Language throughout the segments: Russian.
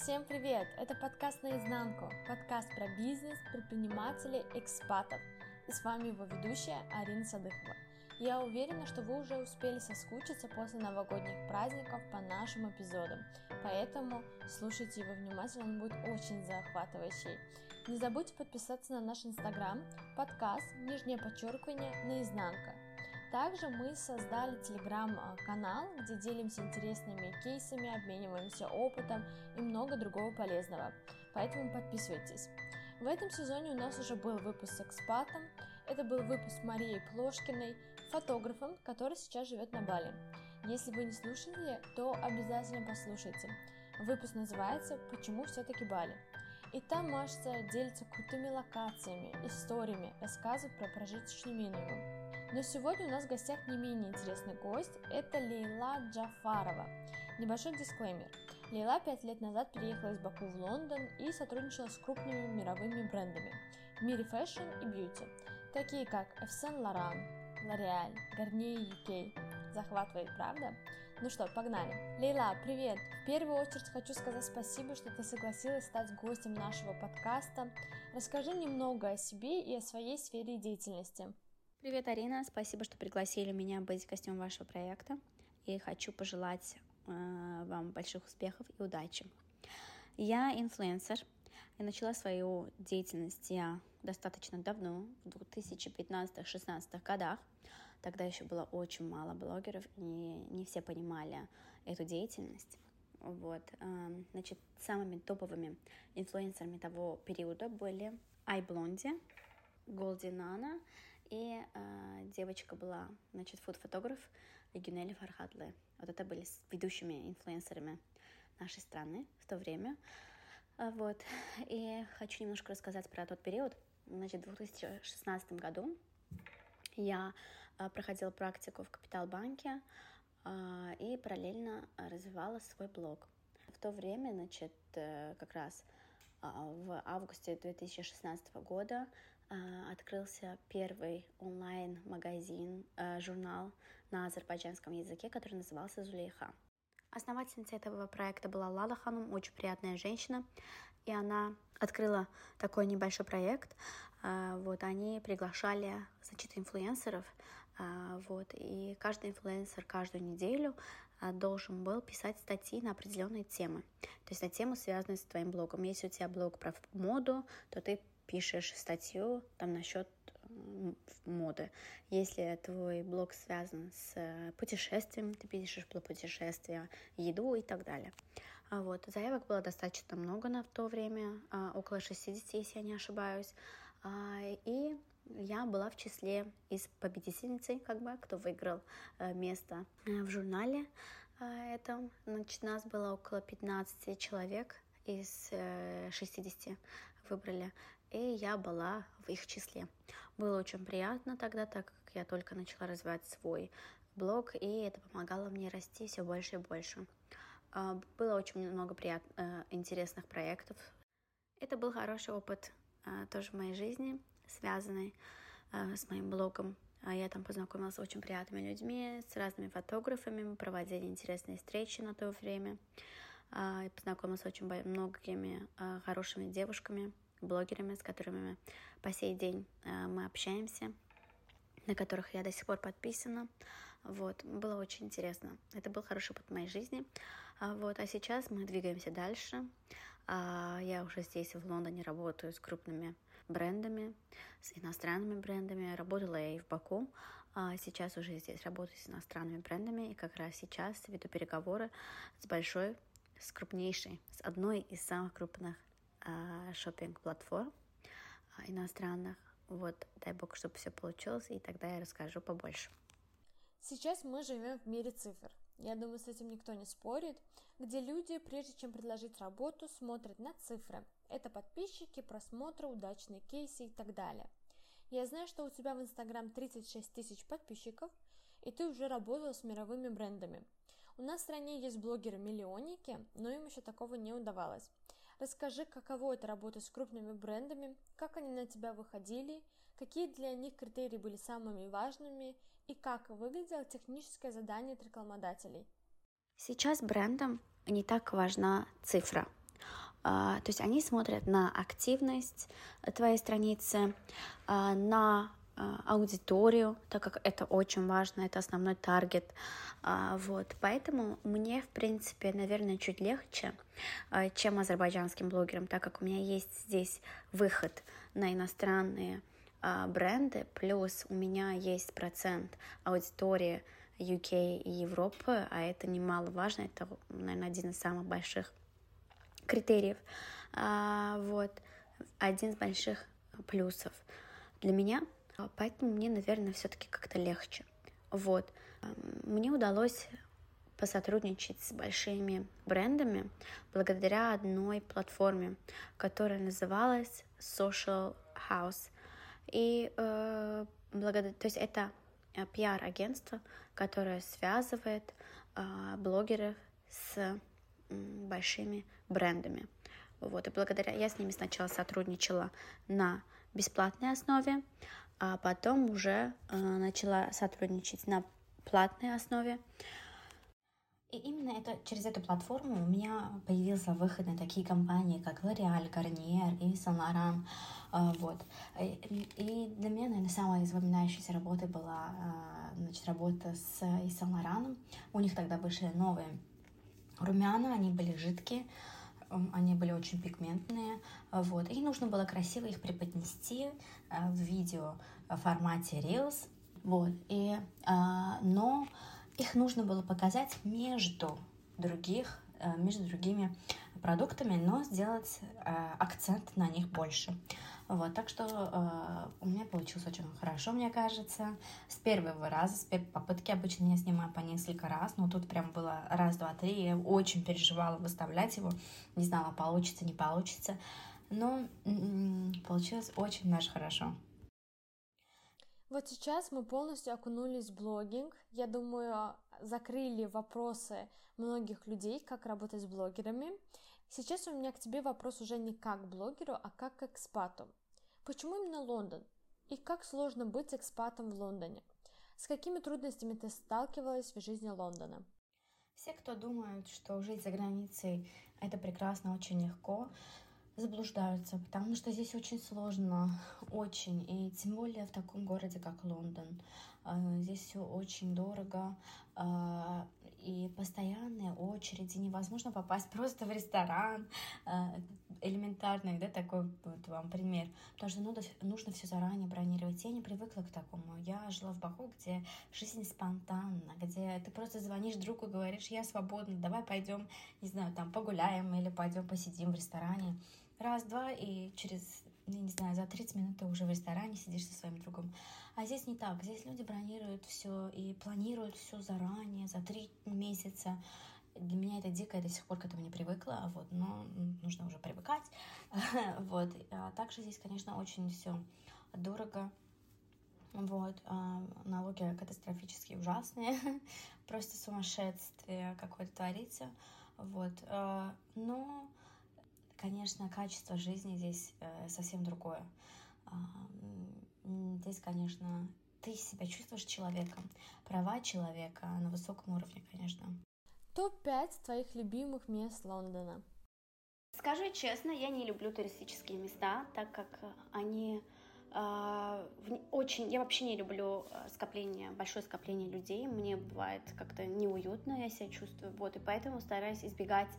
Всем привет! Это подкаст «Наизнанку», подкаст про бизнес, предпринимателей, экспатов. И с вами его ведущая Арина Садыхова. Я уверена, что вы уже успели соскучиться после новогодних праздников по нашим эпизодам, поэтому слушайте его внимательно, он будет очень захватывающий. Не забудьте подписаться на наш инстаграм, подкаст, нижнее подчеркивание, наизнанка. Также мы создали телеграм-канал, где делимся интересными кейсами, обмениваемся опытом и много другого полезного. Поэтому подписывайтесь. В этом сезоне у нас уже был выпуск с экспатом. Это был выпуск с Марией Плошкиной, фотографом, который сейчас живет на Бали. Если вы не слушали, то обязательно послушайте. Выпуск называется «Почему все-таки Бали?». И там Маша делится крутыми локациями, историями, рассказывает про прожиточный минимум. Но сегодня у нас в гостях не менее интересный гость – это Лейла Джафарова. Небольшой дисклеймер. Лейла пять лет назад переехала из Баку в Лондон и сотрудничала с крупными мировыми брендами в мире fashion и beauty, такие как Yves Saint Laurent, L'Oreal, Garnier UK. Захватывает, правда? Ну что, погнали. Лейла, привет! В первую очередь хочу сказать спасибо, что ты согласилась стать гостем нашего подкаста. Расскажи немного о себе и о своей сфере деятельности. Привет, Арина. Спасибо, что пригласили меня быть гостем вашего проекта. И хочу пожелать э, вам больших успехов и удачи. Я инфлюенсер. И начала свою деятельность я достаточно давно, в 2015-16 годах. Тогда еще было очень мало блогеров, и не все понимали эту деятельность. Вот, э, значит, самыми топовыми инфлюенсерами того периода были iBlondie, Голди Нана и э, девочка была, значит, фуд-фотограф Гюнели Фархадле. Вот это были ведущими инфлюенсерами нашей страны в то время. А, вот. И хочу немножко рассказать про тот период. Значит, в 2016 году я э, проходила практику в Капитал-банке и параллельно развивала свой блог. В то время, значит, э, как раз в августе 2016 года а, открылся первый онлайн-магазин, а, журнал на азербайджанском языке, который назывался «Зулейха». Основательница этого проекта была Лала Ханум, очень приятная женщина, и она открыла такой небольшой проект. А, вот они приглашали, значит, инфлюенсеров, вот, и каждый инфлюенсер каждую неделю должен был писать статьи на определенные темы, то есть на тему, связанную с твоим блогом. Если у тебя блог про моду, то ты пишешь статью там насчет моды. Если твой блог связан с путешествием, ты пишешь про путешествия, еду и так далее. А вот. Заявок было достаточно много на то время, а, около 60, если я не ошибаюсь. А, и я была в числе из победительницы, как бы, кто выиграл э, место э, в журнале этом. Значит, нас было около 15 человек, из 60 э, выбрали, и я была в их числе. Было очень приятно тогда, так как я только начала развивать свой блог, и это помогало мне расти все больше и больше. А, было очень много прият... Э, интересных проектов. Это был хороший опыт э, тоже в моей жизни, связанный с моим блогом. А я там познакомилась с очень приятными людьми, с разными фотографами, мы проводили интересные встречи на то время. А, познакомилась с очень многими хорошими девушками, блогерами, с которыми по сей день а, мы общаемся, на которых я до сих пор подписана. Вот, было очень интересно. Это был хороший опыт моей жизни. Вот, а сейчас мы двигаемся дальше. Я уже здесь, в Лондоне, работаю с крупными брендами, с иностранными брендами. Работала я и в Баку. Сейчас уже здесь работаю с иностранными брендами. И как раз сейчас веду переговоры с большой с крупнейшей, с одной из самых крупных э, шопинг-платформ э, иностранных. Вот, дай бог, чтобы все получилось, и тогда я расскажу побольше. Сейчас мы живем в мире цифр. Я думаю, с этим никто не спорит, где люди, прежде чем предложить работу, смотрят на цифры. Это подписчики, просмотры, удачные кейсы и так далее. Я знаю, что у тебя в Инстаграм 36 тысяч подписчиков, и ты уже работал с мировыми брендами. У нас в стране есть блогеры-миллионники, но им еще такого не удавалось. Расскажи, каково это работать с крупными брендами, как они на тебя выходили, какие для них критерии были самыми важными и как выглядело техническое задание от рекламодателей. Сейчас брендам не так важна цифра. то есть они смотрят на активность твоей страницы, на аудиторию, так как это очень важно, это основной таргет. Вот, поэтому мне, в принципе, наверное, чуть легче, чем азербайджанским блогерам, так как у меня есть здесь выход на иностранные бренды, плюс у меня есть процент аудитории UK и Европы, а это немаловажно, это, наверное, один из самых больших критериев. А, вот, один из больших плюсов для меня, поэтому мне, наверное, все-таки как-то легче. Вот, мне удалось посотрудничать с большими брендами благодаря одной платформе, которая называлась Social House. И э, благодаря, то есть это Э, пиар-агентство, которое связывает э, блогеров с большими брендами. Вот, и благодаря я с ними сначала сотрудничала на бесплатной основе, а потом уже э, начала сотрудничать на платной основе. И именно это, через эту платформу у меня появился выход на такие компании, как L'Oreal, Garnier и Saint Laurent. А, вот. И для меня, наверное, самая запоминающаяся работа была а, значит, работа с Saint Laurent. У них тогда вышли новые румяна, они были жидкие, они были очень пигментные, вот, и нужно было красиво их преподнести а, в видео формате Reels, вот, и, но их нужно было показать между других, между другими продуктами, но сделать акцент на них больше. Вот, так что э, у меня получилось очень хорошо, мне кажется. С первого раза, с первой попытки обычно я снимаю по несколько раз, но тут прям было раз, два, три. Я очень переживала выставлять его, не знала, получится, не получится. Но м-м, получилось очень даже хорошо. Вот сейчас мы полностью окунулись в блогинг. Я думаю, закрыли вопросы многих людей, как работать с блогерами. Сейчас у меня к тебе вопрос уже не как блогеру, а как к экспату. Почему именно Лондон? И как сложно быть экспатом в Лондоне? С какими трудностями ты сталкивалась в жизни Лондона? Все, кто думают, что жить за границей это прекрасно, очень легко, заблуждаются, потому что здесь очень сложно, очень, и тем более в таком городе, как Лондон. А, здесь все очень дорого, а, и постоянные очереди, невозможно попасть просто в ресторан, а, элементарный, да, такой вот вам пример, потому что нужно, нужно все заранее бронировать. Я не привыкла к такому. Я жила в Баку, где жизнь спонтанна, где ты просто звонишь другу и говоришь, я свободна, давай пойдем, не знаю, там погуляем или пойдем посидим в ресторане раз-два, и через, я не знаю, за 30 минут ты уже в ресторане сидишь со своим другом. А здесь не так. Здесь люди бронируют все и планируют все заранее, за три месяца. Для меня это дико, я до сих пор к этому не привыкла, вот, но нужно уже привыкать. вот. А также здесь, конечно, очень все дорого. Вот, а налоги катастрофически ужасные, просто сумасшествие какое-то творится, вот, а, но конечно, качество жизни здесь э, совсем другое. А, здесь, конечно, ты себя чувствуешь человеком, права человека на высоком уровне, конечно. Топ-5 твоих любимых мест Лондона? Скажу честно, я не люблю туристические места, так как они э, очень... Я вообще не люблю э, скопление, большое скопление людей. Мне бывает как-то неуютно, я себя чувствую. Вот, и поэтому стараюсь избегать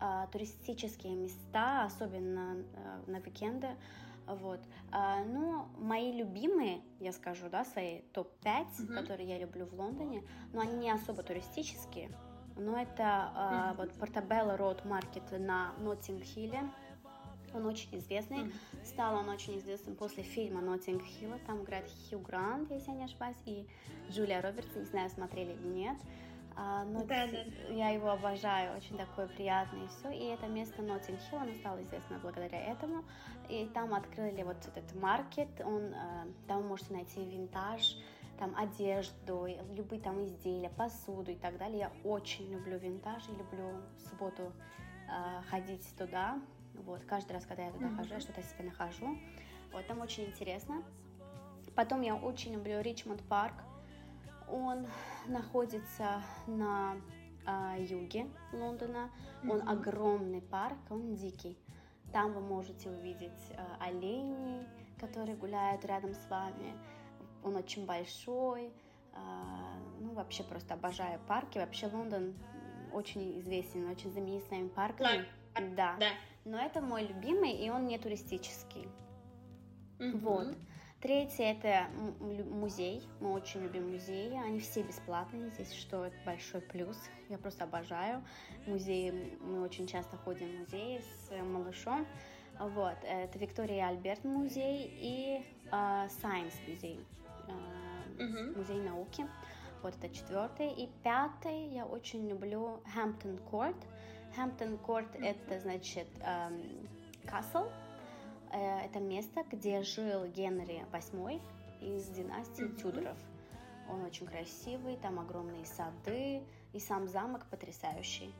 а, туристические места, особенно а, на уикенды. Вот. А, но мои любимые, я скажу, да, свои топ-5, mm-hmm. которые я люблю в Лондоне, но они не особо туристические. Но это mm-hmm. вот Portobello Road Market на Ноттинг-Хилле. Он очень известный. Mm-hmm. Стал он очень известным после фильма Ноттинг Хилла. Там играет Хью Грант, если я не ошибаюсь, и Джулия Робертс. Не знаю, смотрели или нет. А, но да, да. я его обожаю, очень такой приятный и все. И это место Ноттинг Хилл, оно стало известно благодаря этому. И там открыли вот этот маркет, он, э, там вы можете найти винтаж, там одежду, любые там изделия, посуду и так далее. Я очень люблю винтаж и люблю в субботу э, ходить туда. Вот, каждый раз, когда я туда mm-hmm. хожу, я что-то себе нахожу. Вот, там очень интересно. Потом я очень люблю Ричмонд парк. Он находится на э, юге Лондона. Mm-hmm. Он огромный парк, он дикий. Там вы можете увидеть э, оленей, которые гуляют рядом с вами. Он очень большой. Э, ну, вообще просто обожаю парки. Вообще Лондон очень известен, очень знаменит своими парками. Да. да. Но это мой любимый, и он не туристический. Mm-hmm. Вот. Третье это музей. Мы очень любим музеи. Они все бесплатные здесь, что это большой плюс. Я просто обожаю музеи. Мы очень часто ходим в музеи с малышом. Вот. Это Виктория Альберт музей и uh, Science музей. Uh, uh-huh. Музей науки. Вот это четвертый. И пятый я очень люблю Хэмптон Корт. Хэмптон Корт это значит касл. Э, это место, где жил Генри VIII из династии mm-hmm. Тюдоров. Он очень красивый, там огромные сады, и сам замок потрясающий.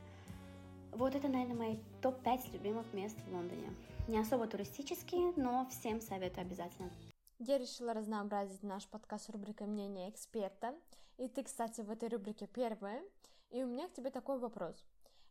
Вот это, наверное, мои топ-5 любимых мест в Лондоне. Не особо туристические, но всем советую обязательно. Я решила разнообразить наш подкаст рубрикой «Мнение эксперта». И ты, кстати, в этой рубрике первая. И у меня к тебе такой вопрос.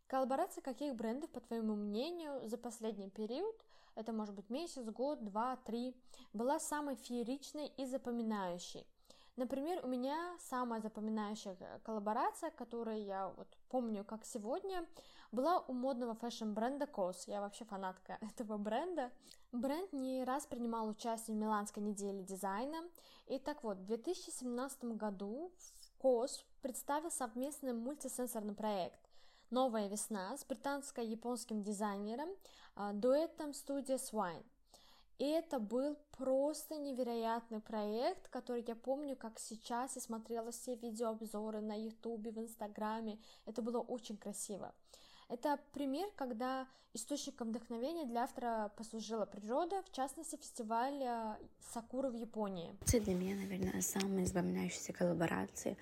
Коллаборация каких брендов, по твоему мнению, за последний период это может быть месяц, год, два, три, была самой фееричной и запоминающей. Например, у меня самая запоминающая коллаборация, которую я вот помню как сегодня, была у модного fashion-бренда COS. Я вообще фанатка этого бренда. Бренд не раз принимал участие в Миланской неделе дизайна. И так вот, в 2017 году COS представил совместный мультисенсорный проект «Новая весна» с британско-японским дизайнером а, дуэтом студия Swine. И это был просто невероятный проект, который я помню, как сейчас я смотрела все видеообзоры на ютубе, в инстаграме. Это было очень красиво. Это пример, когда источником вдохновения для автора послужила природа, в частности, фестиваль а, Сакуры в Японии. Для меня, наверное, самой запоминающейся коллаборацией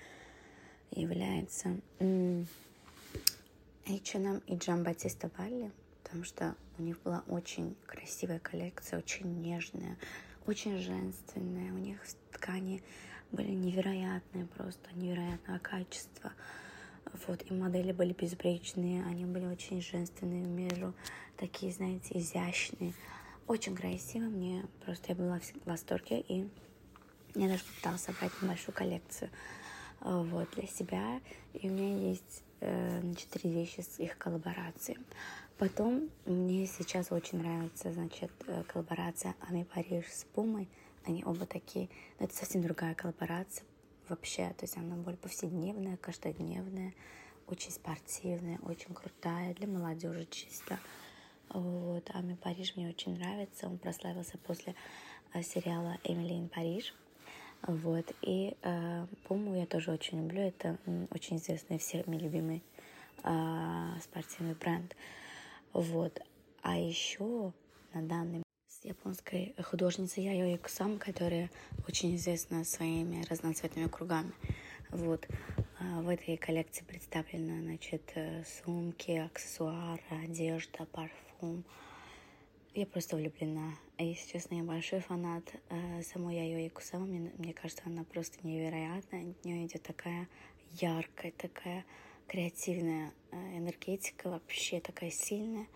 является H&M и Джамбатиста Балли потому что у них была очень красивая коллекция, очень нежная, очень женственная. У них ткани были невероятные, просто невероятного качества. Вот, и модели были безбречные, они были очень женственные в меру, такие, знаете, изящные. Очень красиво, мне просто я была в восторге, и я даже пыталась собрать небольшую коллекцию вот, для себя. И у меня есть э, четыре вещи с их коллаборацией. Потом мне сейчас очень нравится, значит, э, коллаборация Ами Париж с Пумой. Они оба такие, но это совсем другая коллаборация вообще. То есть она более повседневная, каждодневная, очень спортивная, очень крутая, для молодежи чисто. Вот. Ами Париж мне очень нравится. Он прославился после э, сериала «Эмили Париж». Вот. И э, Пуму я тоже очень люблю. Это очень известный всеми любимый э, спортивный бренд. Вот. А еще на данный с японской художницей Яйо Икусам, которая очень известна своими разноцветными кругами. Вот. А в этой коллекции представлены, значит, э, сумки, аксессуары, одежда, парфюм. Я просто влюблена. Если честно, я большой фанат э, самой Яйо Икусама. Мне, мне кажется, она просто невероятная. От нее идет такая яркая, такая креативная э, энергетика, вообще такая сильная.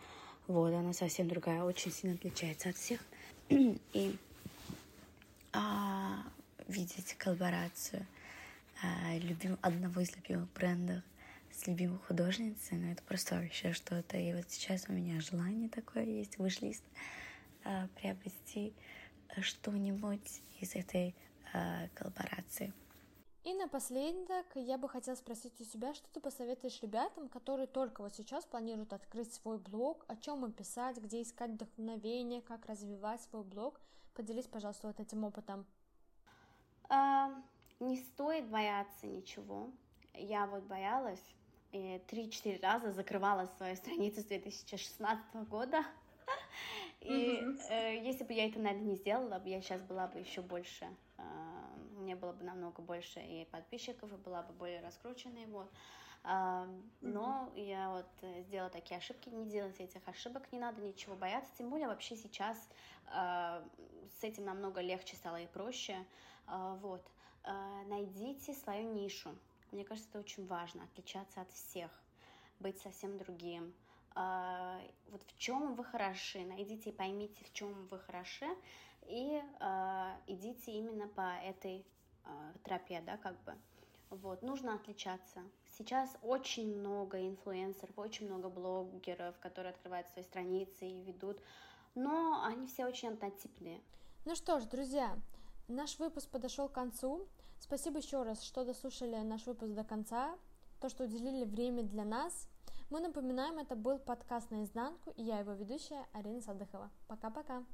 Вот, она совсем другая, очень сильно отличается от всех. И а, видеть коллаборацию а, любим, одного из любимых брендов с любимой художницей, ну это просто вообще что-то. И вот сейчас у меня желание такое есть, вышлист, а, приобрести что-нибудь из этой а, коллаборации. И напоследок я бы хотела спросить у тебя, что ты посоветуешь ребятам, которые только вот сейчас планируют открыть свой блог, о чем им писать, где искать вдохновение, как развивать свой блог. Поделись, пожалуйста, вот этим опытом. А, не стоит бояться ничего. Я вот боялась и три-четыре раза закрывала свою страницу с 2016 года. И э, если бы я это, наверное, не сделала, я сейчас была бы еще больше э, мне было бы намного больше и подписчиков, и была бы более раскрученной, вот. А, но mm-hmm. я вот э, сделала такие ошибки, не делайте этих ошибок, не надо ничего бояться, тем более вообще сейчас а, с этим намного легче стало и проще, а, вот. Найдите свою нишу, мне кажется, это очень важно, отличаться от всех. быть совсем другим. А, вот в чем вы хороши, найдите и поймите, в чем вы хороши, и а, идите именно по этой а, тропе, да, как бы. Вот, нужно отличаться. Сейчас очень много инфлюенсеров, очень много блогеров, которые открывают свои страницы и ведут, но они все очень однотипные. Ну что ж, друзья, наш выпуск подошел к концу. Спасибо еще раз, что дослушали наш выпуск до конца, то, что уделили время для нас. Мы напоминаем, это был подкаст «Наизнанку», и я его ведущая Арина Садыхова. Пока-пока!